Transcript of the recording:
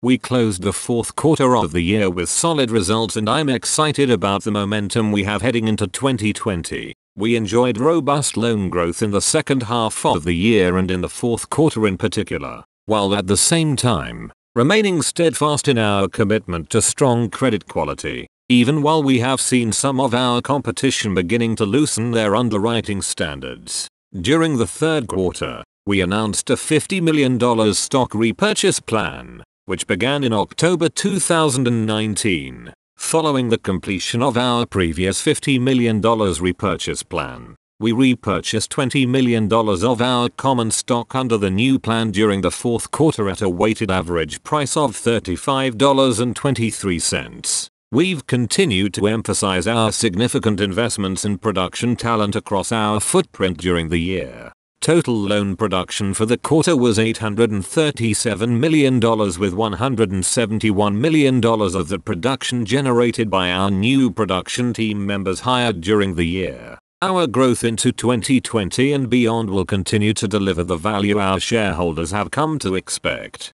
We closed the fourth quarter of the year with solid results and I'm excited about the momentum we have heading into 2020. We enjoyed robust loan growth in the second half of the year and in the fourth quarter in particular, while at the same time, remaining steadfast in our commitment to strong credit quality, even while we have seen some of our competition beginning to loosen their underwriting standards. During the third quarter, we announced a $50 million stock repurchase plan, which began in October 2019 Following the completion of our previous $50 million repurchase plan, we repurchased $20 million of our common stock under the new plan during the fourth quarter at a weighted average price of $35.23. We've continued to emphasize our significant investments in production talent across our footprint during the year. Total loan production for the quarter was $837 million with $171 million of the production generated by our new production team members hired during the year. Our growth into 2020 and beyond will continue to deliver the value our shareholders have come to expect.